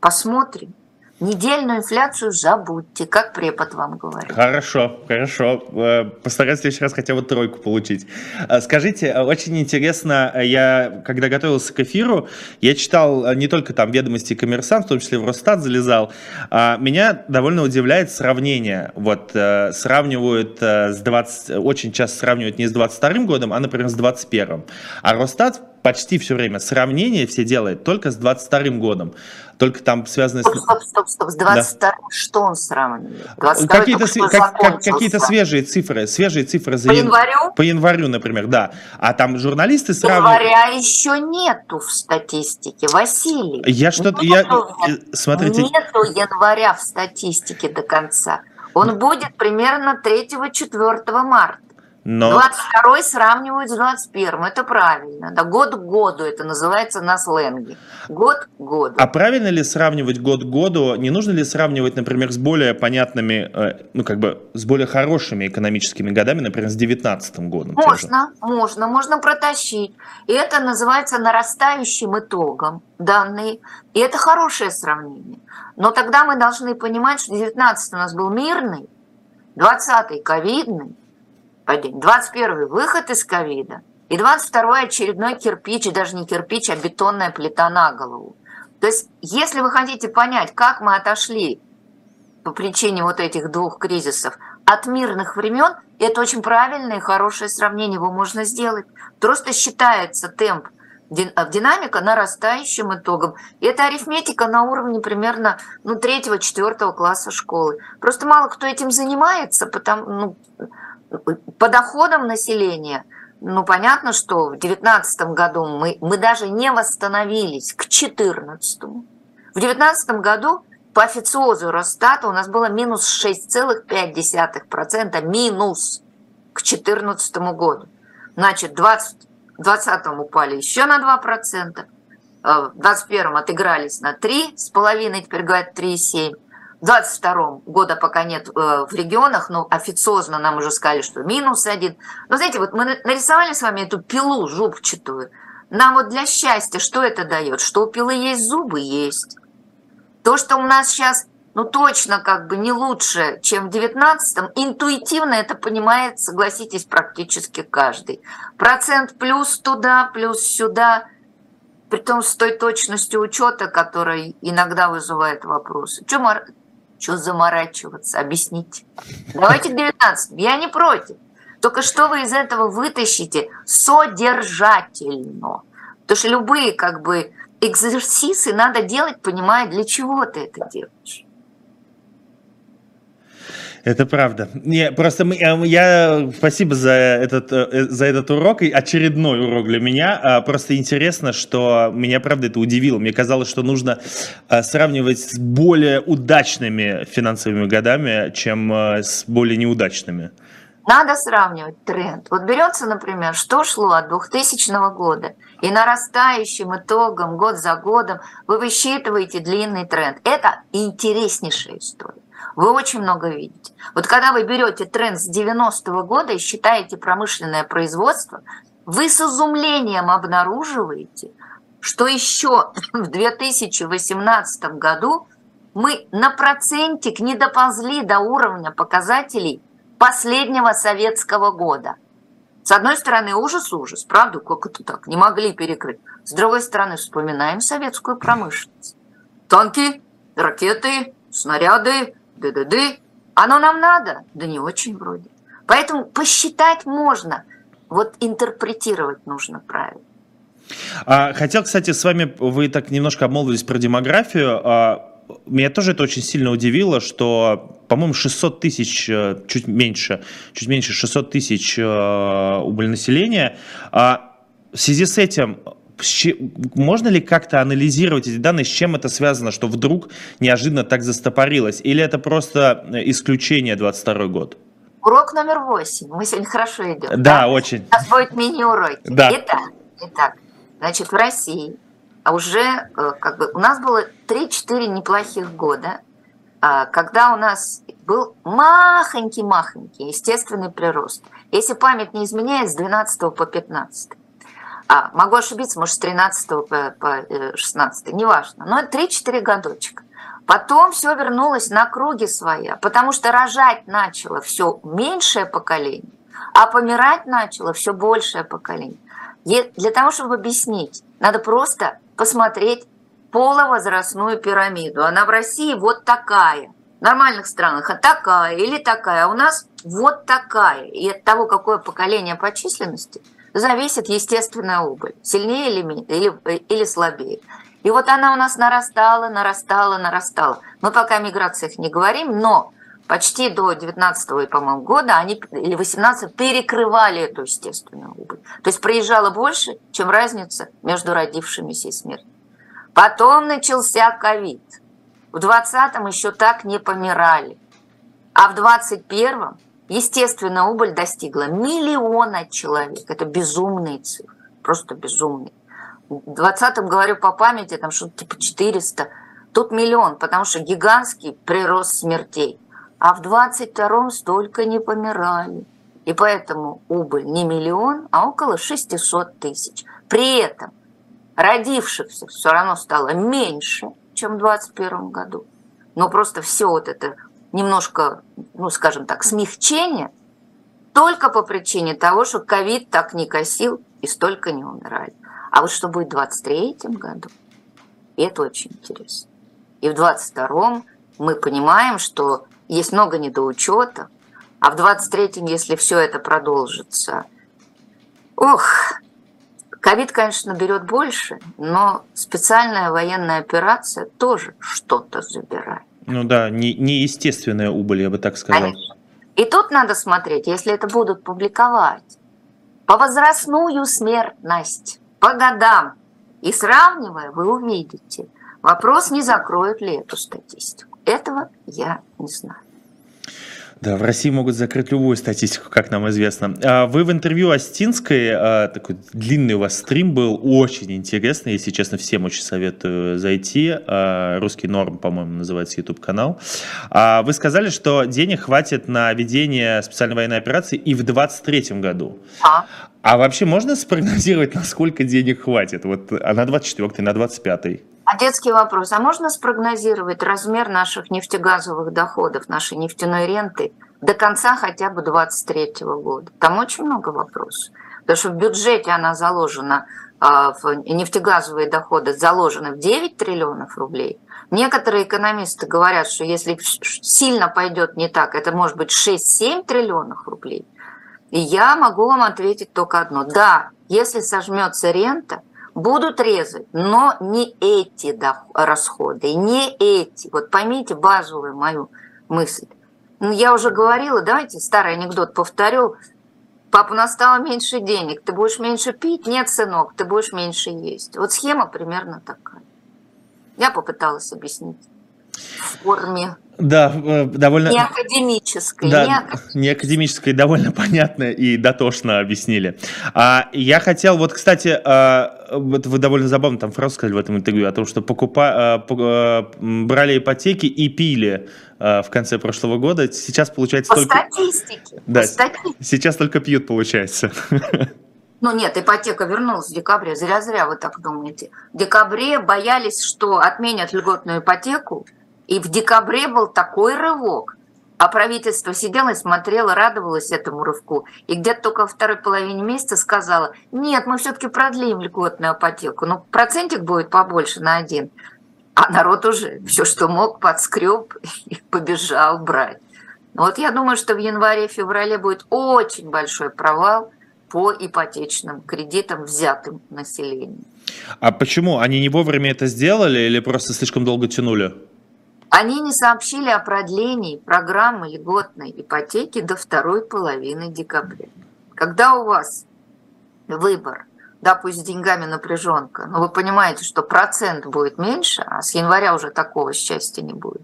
Посмотрим. Недельную инфляцию забудьте, как препод вам говорит. Хорошо, хорошо. Э, постараюсь в следующий раз хотя бы тройку получить. Э, скажите, э, очень интересно, я, когда готовился к эфиру, я читал не только там ведомости коммерсант, в том числе в Росстат залезал. А меня довольно удивляет сравнение. Вот сравнивают с 20, очень часто сравнивают не с 22 годом, а, например, с 21. А Росстат почти все время сравнение все делает только с 22 годом. Только там связано стоп, с... Стоп, стоп, стоп, с 22 да. что он сравнивает? Какие-то, как, как, какие-то свежие цифры, свежие цифры за по январю? По январю, например, да. А там журналисты сравнивают... Января еще нету в статистике, Василий. Я что-то... Я... Э, смотрите... Нету января в статистике до конца. Он будет примерно 3-4 марта. Но... 22 сравнивают с 21 это правильно. Да, год к году это называется на сленге. Год к году. А правильно ли сравнивать год к году? Не нужно ли сравнивать, например, с более понятными, э, ну как бы с более хорошими экономическими годами, например, с 19 годом? Можно, можно, можно протащить. И это называется нарастающим итогом данные. И это хорошее сравнение. Но тогда мы должны понимать, что 19 у нас был мирный, 20 ковидный, 21 выход из ковида, и 22 очередной кирпич, даже не кирпич, а бетонная плита на голову. То есть, если вы хотите понять, как мы отошли по причине вот этих двух кризисов от мирных времен, это очень правильное и хорошее сравнение, его можно сделать. Просто считается темп динамика нарастающим итогом. И это арифметика на уровне примерно ну, третьего-четвертого класса школы. Просто мало кто этим занимается, потому, ну, по доходам населения, ну, понятно, что в 2019 году мы, мы даже не восстановились к 2014. В 2019 году по официозу Росстата у нас было минус 6,5%, минус к 2014 году. Значит, в 2020 упали еще на 2%, в 2021 отыгрались на 3,5%, теперь говорят 3,7%. 22 года пока нет э, в регионах, но официозно нам уже сказали, что минус один. Но знаете, вот мы нарисовали с вами эту пилу зубчатую. Нам вот для счастья что это дает? Что у пилы есть зубы? Есть. То, что у нас сейчас, ну точно как бы не лучше, чем в 19-м, интуитивно это понимает, согласитесь, практически каждый. Процент плюс туда, плюс сюда – при том с той точностью учета, которая иногда вызывает вопросы. Что мор... заморачиваться? Объясните. Давайте к 19. Я не против. Только что вы из этого вытащите содержательно? Потому что любые как бы экзерсисы надо делать, понимая, для чего ты это делаешь. Это правда. Не, просто мы, э, я спасибо за этот, э, за этот урок, и очередной урок для меня. А, просто интересно, что меня, правда, это удивило. Мне казалось, что нужно сравнивать с более удачными финансовыми годами, чем э, с более неудачными. Надо сравнивать тренд. Вот берется, например, что шло от 2000 года, и нарастающим итогом год за годом вы высчитываете длинный тренд. Это интереснейшая история. Вы очень много видите. Вот когда вы берете тренд с 90-го года и считаете промышленное производство, вы с изумлением обнаруживаете, что еще в 2018 году мы на процентик не доползли до уровня показателей последнего советского года. С одной стороны, ужас-ужас, правда, как это так, не могли перекрыть. С другой стороны, вспоминаем советскую промышленность. Танки, ракеты, снаряды, ды-ды-ды. Оно нам надо? Да не очень вроде. Поэтому посчитать можно, вот интерпретировать нужно правильно. А, хотел, кстати, с вами, вы так немножко обмолвились про демографию. А, меня тоже это очень сильно удивило, что, по-моему, 600 тысяч, э, чуть меньше, чуть меньше 600 тысяч э, убыль населения. А в связи с этим можно ли как-то анализировать эти данные, с чем это связано, что вдруг неожиданно так застопорилось? Или это просто э, исключение 22 год? Урок номер восемь. Мы сегодня хорошо идем. Да, да? очень. У нас будет мини-уроки. Да. Итак, итак, значит, в России а уже э, как бы у нас было 3-4 неплохих года, а, когда у нас был махонький-махонький естественный прирост. Если память не изменяет, с 12 по 15. А, могу ошибиться, может, с 13 по, по 16, э, неважно. Но 3-4 годочка. Потом все вернулось на круги своя, потому что рожать начало все меньшее поколение, а помирать начало все большее поколение. И для того, чтобы объяснить, надо просто посмотреть половозрастную пирамиду. Она в России вот такая. В нормальных странах а такая или такая. А у нас вот такая. И от того, какое поколение по численности, зависит естественная убыль. Сильнее или, или, или слабее. И вот она у нас нарастала, нарастала, нарастала. Мы пока о миграциях не говорим, но почти до 19 по-моему, года они, или 18 перекрывали эту естественную убыль. То есть проезжало больше, чем разница между родившимися и смертью. Потом начался ковид. В 20-м еще так не помирали. А в 21-м естественная убыль достигла миллиона человек. Это безумные цифры, просто безумные. В 20-м, говорю по памяти, там что-то типа 400. Тут миллион, потому что гигантский прирост смертей а в 22-м столько не помирали. И поэтому убыль не миллион, а около 600 тысяч. При этом родившихся все равно стало меньше, чем в 2021 году. Но просто все вот это немножко, ну скажем так, смягчение только по причине того, что ковид так не косил и столько не умирали. А вот что будет в 2023 году, это очень интересно. И в 2022 мы понимаем, что есть много недоучета, а в 23-м, если все это продолжится, ох, ковид, конечно, берет больше, но специальная военная операция тоже что-то забирает. Ну да, не, неестественная убыль, я бы так сказал. И тут надо смотреть, если это будут публиковать, по возрастную смертность, по годам. И сравнивая, вы увидите, вопрос, не закроют ли эту статистику. Этого я не знаю. Да, в России могут закрыть любую статистику, как нам известно. А вы в интервью Остинской, а, такой длинный у вас стрим был, очень интересный, если честно, всем очень советую зайти. А, Русский норм, по-моему, называется YouTube-канал. Вы сказали, что денег хватит на ведение специальной военной операции и в 2023 году. А вообще можно спрогнозировать, насколько денег хватит? Вот а на 24 на 25 а детский вопрос. А можно спрогнозировать размер наших нефтегазовых доходов, нашей нефтяной ренты до конца хотя бы 2023 года? Там очень много вопросов. Потому что в бюджете она заложена а, нефтегазовые доходы заложены в 9 триллионов рублей. Некоторые экономисты говорят, что если сильно пойдет не так, это может быть 6-7 триллионов рублей. Я могу вам ответить только одно. Да, если сожмется рента, будут резать, но не эти расходы, не эти. Вот поймите базовую мою мысль. Ну, я уже говорила, давайте старый анекдот повторю. Папа, у нас стало меньше денег, ты будешь меньше пить? Нет, сынок, ты будешь меньше есть. Вот схема примерно такая. Я попыталась объяснить форме да, э, довольно... Не академической. Да, не, академической. не академической, довольно понятно и дотошно объяснили. А, я хотел, вот, кстати, а, вот вы довольно забавно там фразу сказали в этом интервью о том, что покупа, а, а, брали ипотеки и пили а, в конце прошлого года. Сейчас получается по только... Статистике. Да, по статистике. сейчас только пьют, получается. Ну нет, ипотека вернулась в декабре. Зря-зря вы так думаете. В декабре боялись, что отменят льготную ипотеку, и в декабре был такой рывок. А правительство сидело и смотрело, радовалось этому рывку. И где-то только во второй половине месяца сказала, нет, мы все-таки продлим льготную ипотеку. Ну, процентик будет побольше на один. А народ уже все, что мог, подскреб и побежал брать. Вот я думаю, что в январе-феврале будет очень большой провал по ипотечным кредитам, взятым населением. А почему? Они не вовремя это сделали или просто слишком долго тянули? Они не сообщили о продлении программы льготной ипотеки до второй половины декабря. Когда у вас выбор, да, пусть с деньгами напряженка, но вы понимаете, что процент будет меньше, а с января уже такого счастья не будет.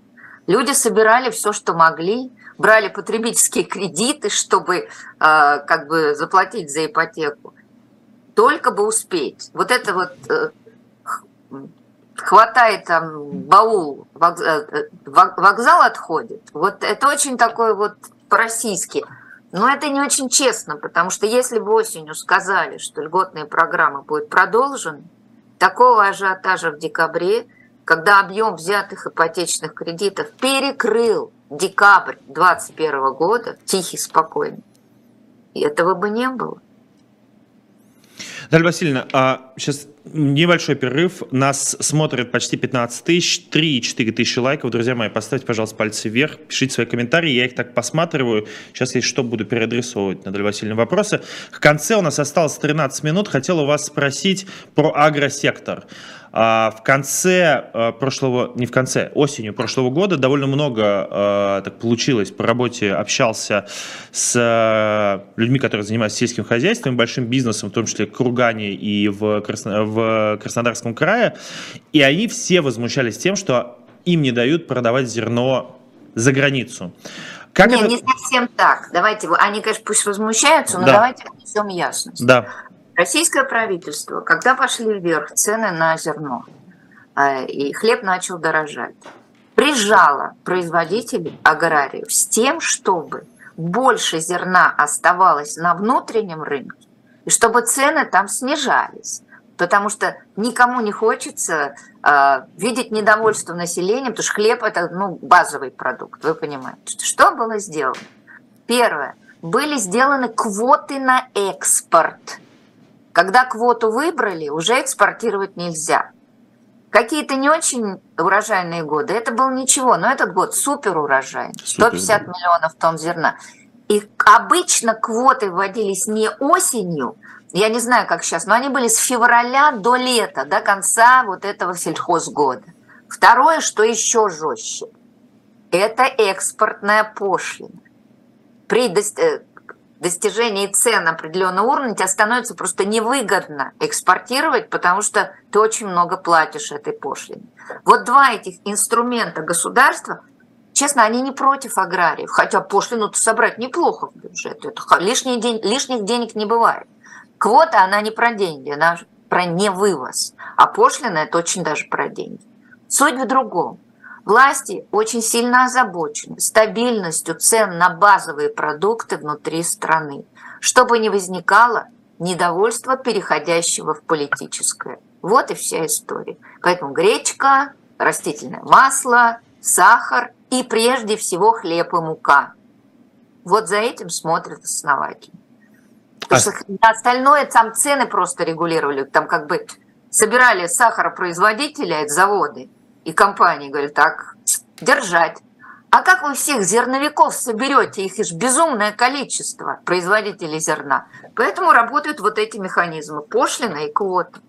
Люди собирали все, что могли, брали потребительские кредиты, чтобы э, как бы заплатить за ипотеку. Только бы успеть. Вот это вот э, хватает там баул, вокзал, э, вокзал отходит. Вот это очень такой вот по-российски. Но это не очень честно, потому что если бы осенью сказали, что льготные программы будут продолжены, такого ажиотажа в декабре, когда объем взятых ипотечных кредитов перекрыл декабрь 2021 года, тихий, спокойный, этого бы не было. Даль Васильевна, а сейчас небольшой перерыв. Нас смотрят почти 15 тысяч, 3-4 тысячи лайков. Друзья мои, поставьте, пожалуйста, пальцы вверх, пишите свои комментарии. Я их так посматриваю. Сейчас, если что, буду переадресовывать на Даль Васильевна вопросы. В конце у нас осталось 13 минут. Хотел у вас спросить про агросектор. А в конце а, прошлого, не в конце, осенью прошлого года довольно много а, так получилось. По работе общался с людьми, которые занимаются сельским хозяйством, большим бизнесом, в том числе в Кургане и в, Красно, в Краснодарском крае. И они все возмущались тем, что им не дают продавать зерно за границу. Как не, это... не совсем так. Давайте, они, конечно, пусть возмущаются, но да. давайте внесем ясность. Да. Российское правительство, когда пошли вверх цены на зерно, э, и хлеб начал дорожать, прижало производителей аграриев с тем, чтобы больше зерна оставалось на внутреннем рынке, и чтобы цены там снижались. Потому что никому не хочется э, видеть недовольство населения, потому что хлеб это ну, базовый продукт, вы понимаете. Что было сделано? Первое. Были сделаны квоты на экспорт – когда квоту выбрали, уже экспортировать нельзя. Какие-то не очень урожайные годы, это был ничего, но этот год супер урожай, 150 Супер. миллионов тонн зерна. И обычно квоты вводились не осенью, я не знаю, как сейчас, но они были с февраля до лета, до конца вот этого сельхозгода. Второе, что еще жестче, это экспортная пошлина. При э, достижении цен определенного уровня тебе становится просто невыгодно экспортировать, потому что ты очень много платишь этой пошлине. Вот два этих инструмента государства, честно, они не против аграриев, хотя пошлину-то собрать неплохо в бюджет, это лишний день, лишних денег не бывает. Квота, она не про деньги, она про невывоз, а пошлина – это очень даже про деньги. Суть в другом. Власти очень сильно озабочены стабильностью цен на базовые продукты внутри страны, чтобы не возникало недовольства, переходящего в политическое. Вот и вся история. Поэтому гречка, растительное масло, сахар и прежде всего хлеб и мука. Вот за этим смотрят основатели. Потому а... что на остальное там цены просто регулировали. Там как бы собирали сахаропроизводителя, это заводы и компании, говорят, так, держать. А как вы всех зерновиков соберете? Их же безумное количество производителей зерна. Поэтому работают вот эти механизмы пошлина и квоты.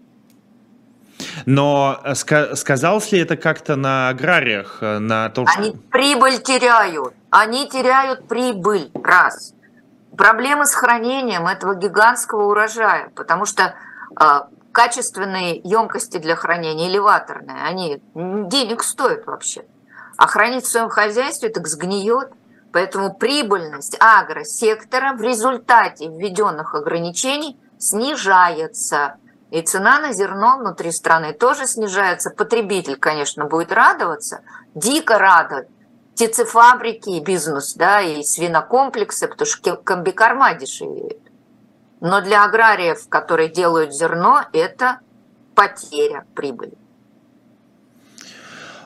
Но э, ска- сказалось ли это как-то на аграриях? Э, на том, что... Они прибыль теряют. Они теряют прибыль. Раз. Проблемы с хранением этого гигантского урожая, потому что э, качественные емкости для хранения, элеваторные, они денег стоят вообще. А хранить в своем хозяйстве так сгниет. Поэтому прибыльность агросектора в результате введенных ограничений снижается. И цена на зерно внутри страны тоже снижается. Потребитель, конечно, будет радоваться, дико радовать. Птицефабрики бизнес, да, и свинокомплексы, потому что комбикорма дешевеет. Но для аграриев, которые делают зерно, это потеря прибыли.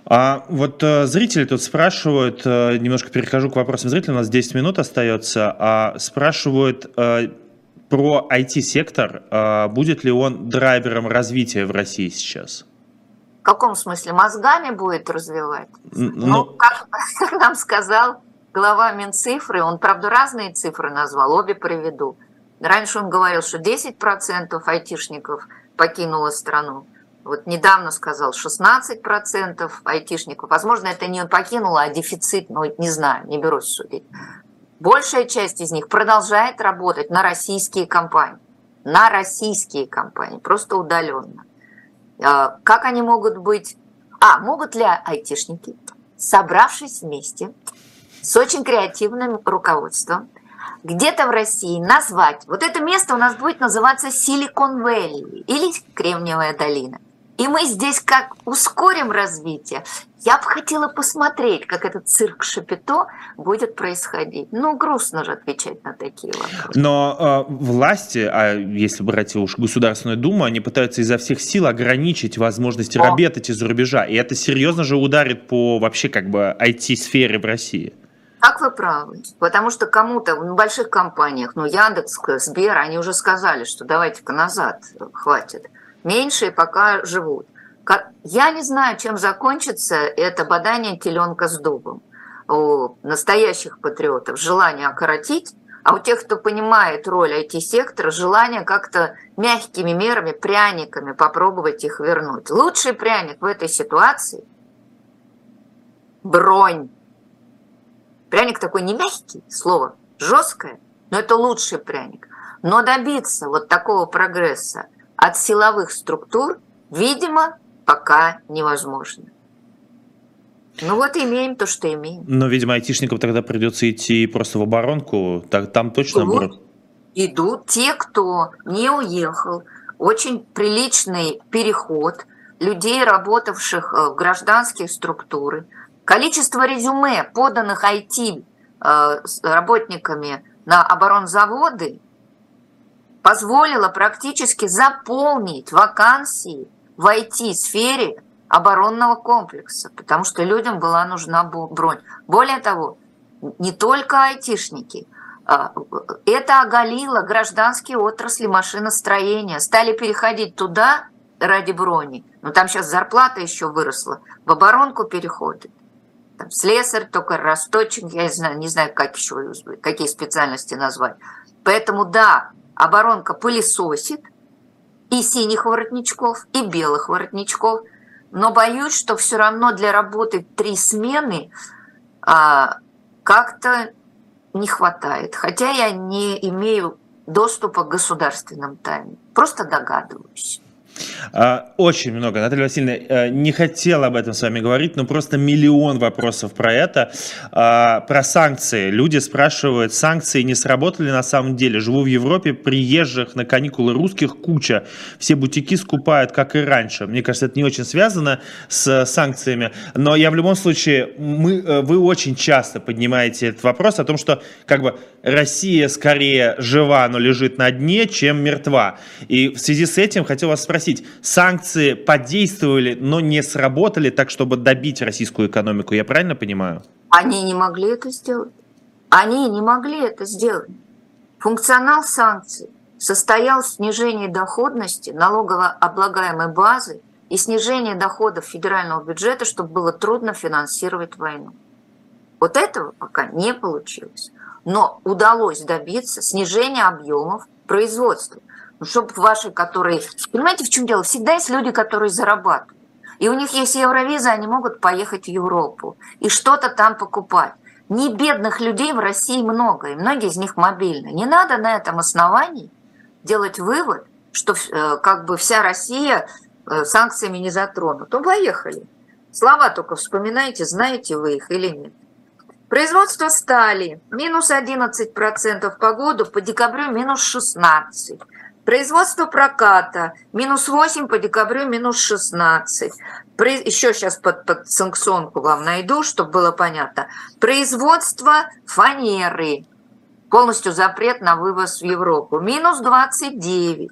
А вот э, зрители тут спрашивают, э, немножко перехожу к вопросам зрителей, у нас 10 минут остается, а спрашивают э, про IT-сектор, э, будет ли он драйвером развития в России сейчас? В каком смысле? Мозгами будет развивать? Ну, ну как, как нам сказал глава Минцифры, он, правда, разные цифры назвал, обе приведу. Раньше он говорил, что 10% айтишников покинуло страну. Вот недавно сказал 16% айтишников. Возможно, это не покинуло, а дефицит, ну, не знаю, не берусь судить. Большая часть из них продолжает работать на российские компании. На российские компании, просто удаленно. А, как они могут быть... А, могут ли айтишники, собравшись вместе с очень креативным руководством, где-то в России назвать, вот это место у нас будет называться Силикон Вэлли или Кремниевая долина. И мы здесь как ускорим развитие. Я бы хотела посмотреть, как этот цирк Шапито будет происходить. Ну, грустно же отвечать на такие вопросы. Но э, власти, а если брать уж Государственную Думу, они пытаются изо всех сил ограничить возможности О. работать из-за рубежа. И это серьезно же ударит по вообще как бы IT-сфере в России. Так вы правы. Потому что кому-то в больших компаниях, ну, Яндекс, Сбер, они уже сказали, что давайте-ка назад, хватит меньшие пока живут. Я не знаю, чем закончится это бадание теленка с дубом. У настоящих патриотов желание окоротить, а у тех, кто понимает роль IT-сектора, желание как-то мягкими мерами, пряниками попробовать их вернуть. Лучший пряник в этой ситуации – бронь. Пряник такой не мягкий, слово жесткое, но это лучший пряник. Но добиться вот такого прогресса – от силовых структур, видимо, пока невозможно. Ну вот имеем то, что имеем. Но, видимо, айтишникам тогда придется идти просто в оборонку. Там точно идут, будет. Идут те, кто не уехал. Очень приличный переход людей, работавших э, в гражданских структурах. Количество резюме, поданных IT-работниками э, на оборонзаводы, позволила практически заполнить вакансии в IT-сфере оборонного комплекса, потому что людям была нужна бронь. Более того, не только айтишники, а, это оголило гражданские отрасли машиностроения, стали переходить туда ради брони. Но там сейчас зарплата еще выросла, в оборонку переходит. Там слесарь, только росточек, я не знаю, не знаю, как еще, какие специальности назвать. Поэтому да, оборонка пылесосит и синих воротничков, и белых воротничков, но боюсь, что все равно для работы три смены а, как-то не хватает. Хотя я не имею доступа к государственным тайнам, просто догадываюсь. А, очень много. Наталья Васильевна э, не хотела об этом с вами говорить, но просто миллион вопросов про это. А, про санкции. Люди спрашивают, санкции не сработали на самом деле. Живу в Европе, приезжих на каникулы русских куча. Все бутики скупают, как и раньше. Мне кажется, это не очень связано с санкциями. Но я в любом случае, мы, э, вы очень часто поднимаете этот вопрос о том, что как бы Россия скорее жива, но лежит на дне, чем мертва. И в связи с этим хотел вас спросить, спросить, санкции подействовали, но не сработали так, чтобы добить российскую экономику, я правильно понимаю? Они не могли это сделать. Они не могли это сделать. Функционал санкций состоял в снижении доходности налогооблагаемой базы и снижении доходов федерального бюджета, чтобы было трудно финансировать войну. Вот этого пока не получилось. Но удалось добиться снижения объемов производства. Чтобы ваши, которые... Понимаете, в чем дело? Всегда есть люди, которые зарабатывают. И у них есть евровиза, они могут поехать в Европу и что-то там покупать. Не бедных людей в России много, и многие из них мобильны. Не надо на этом основании делать вывод, что э, как бы вся Россия э, санкциями не затронута. Ну, поехали. Слова только вспоминайте, знаете вы их или нет. Производство стали минус 11% по году, по декабрю минус 16%. Производство проката минус 8 по декабрю минус 16. Еще сейчас под, под санкционку вам найду, чтобы было понятно. Производство фанеры. Полностью запрет на вывоз в Европу. Минус 29.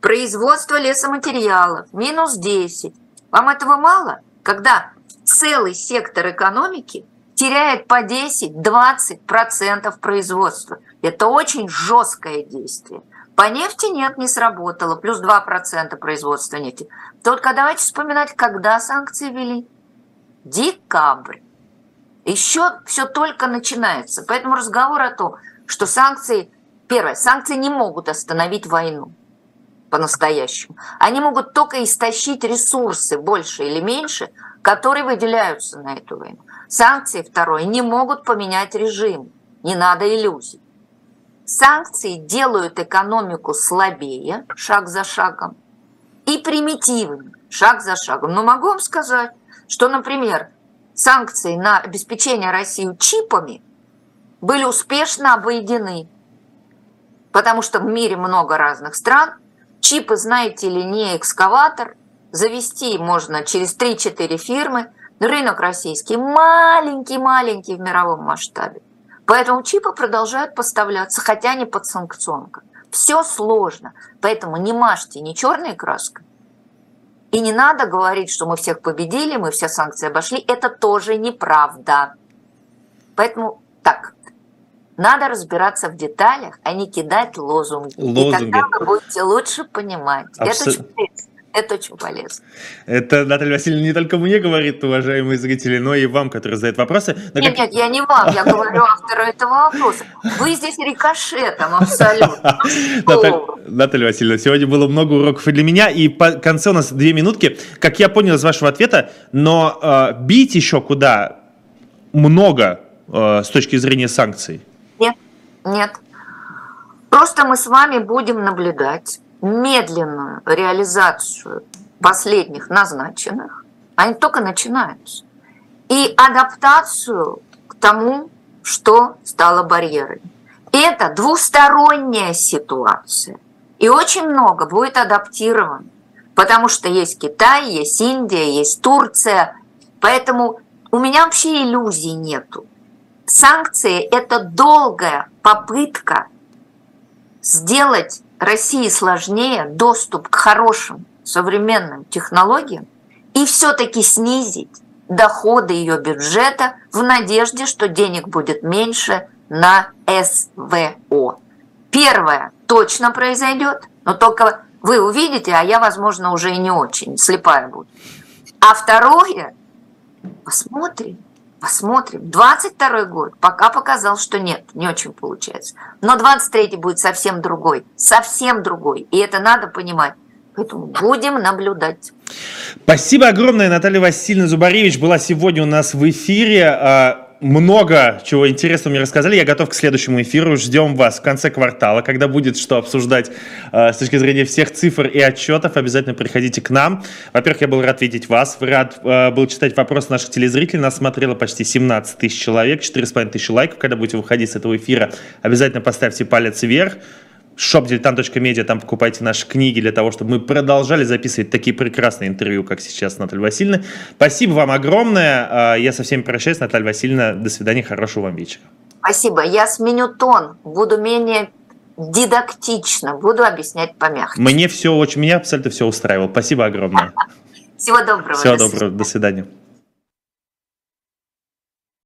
Производство лесоматериалов. Минус 10. Вам этого мало? Когда целый сектор экономики теряет по 10-20% производства. Это очень жесткое действие. По нефти нет, не сработало, плюс 2% производства нефти. Только давайте вспоминать, когда санкции ввели. Декабрь. Еще все только начинается. Поэтому разговор о том, что санкции, первое, санкции не могут остановить войну по-настоящему. Они могут только истощить ресурсы больше или меньше, которые выделяются на эту войну. Санкции, второе, не могут поменять режим. Не надо иллюзий. Санкции делают экономику слабее, шаг за шагом, и примитивнее, шаг за шагом. Но могу вам сказать, что, например, санкции на обеспечение России чипами были успешно обойдены, потому что в мире много разных стран. Чипы, знаете ли, не экскаватор, завести можно через 3-4 фирмы. Рынок российский маленький-маленький в мировом масштабе. Поэтому чипы продолжают поставляться, хотя не под санкционкой. Все сложно, поэтому не мажьте ни черной краской, и не надо говорить, что мы всех победили, мы все санкции обошли. Это тоже неправда. Поэтому так, надо разбираться в деталях, а не кидать лозунги. лозунги. И тогда вы будете лучше понимать. Абсо... Это очень это очень полезно. Это Наталья Васильевна не только мне говорит, уважаемые зрители, но и вам, которые задают вопросы. Но нет, как... нет, я не вам, я говорю автору этого вопроса. Вы здесь рикошетом абсолютно. Наталья Васильевна, сегодня было много уроков и для меня, и по конце у нас две минутки. Как я понял из вашего ответа, но э, бить еще куда много э, с точки зрения санкций? Нет, нет. Просто мы с вами будем наблюдать медленную реализацию последних назначенных, они только начинаются, и адаптацию к тому, что стало барьерами. Это двусторонняя ситуация. И очень много будет адаптировано, потому что есть Китай, есть Индия, есть Турция. Поэтому у меня вообще иллюзий нету. Санкции – это долгая попытка сделать России сложнее доступ к хорошим современным технологиям и все-таки снизить доходы ее бюджета в надежде, что денег будет меньше на СВО. Первое точно произойдет, но только вы увидите, а я, возможно, уже и не очень, слепая буду. А второе, посмотрим, Посмотрим. 22 год пока показал, что нет, не очень получается. Но 23 будет совсем другой, совсем другой. И это надо понимать. Поэтому будем наблюдать. Спасибо огромное, Наталья Васильевна Зубаревич была сегодня у нас в эфире. Много чего интересного мне рассказали. Я готов к следующему эфиру. Ждем вас в конце квартала, когда будет что обсуждать э, с точки зрения всех цифр и отчетов. Обязательно приходите к нам. Во-первых, я был рад видеть вас. Рад э, был читать вопросы наших телезрителей. Нас смотрело почти 17 тысяч человек, 4,5 тысячи лайков. Когда будете выходить с этого эфира, обязательно поставьте палец вверх shopdiletant.media, там покупайте наши книги для того, чтобы мы продолжали записывать такие прекрасные интервью, как сейчас Наталья Васильевна. Спасибо вам огромное. А, я со всеми прощаюсь. Наталья Васильевна, до свидания, хорошего вам вечера. Спасибо. Я сменю тон, буду менее дидактично, буду объяснять помягче. Мне все очень, меня абсолютно все устраивало. Спасибо огромное. Всего доброго. Всего доброго. До свидания.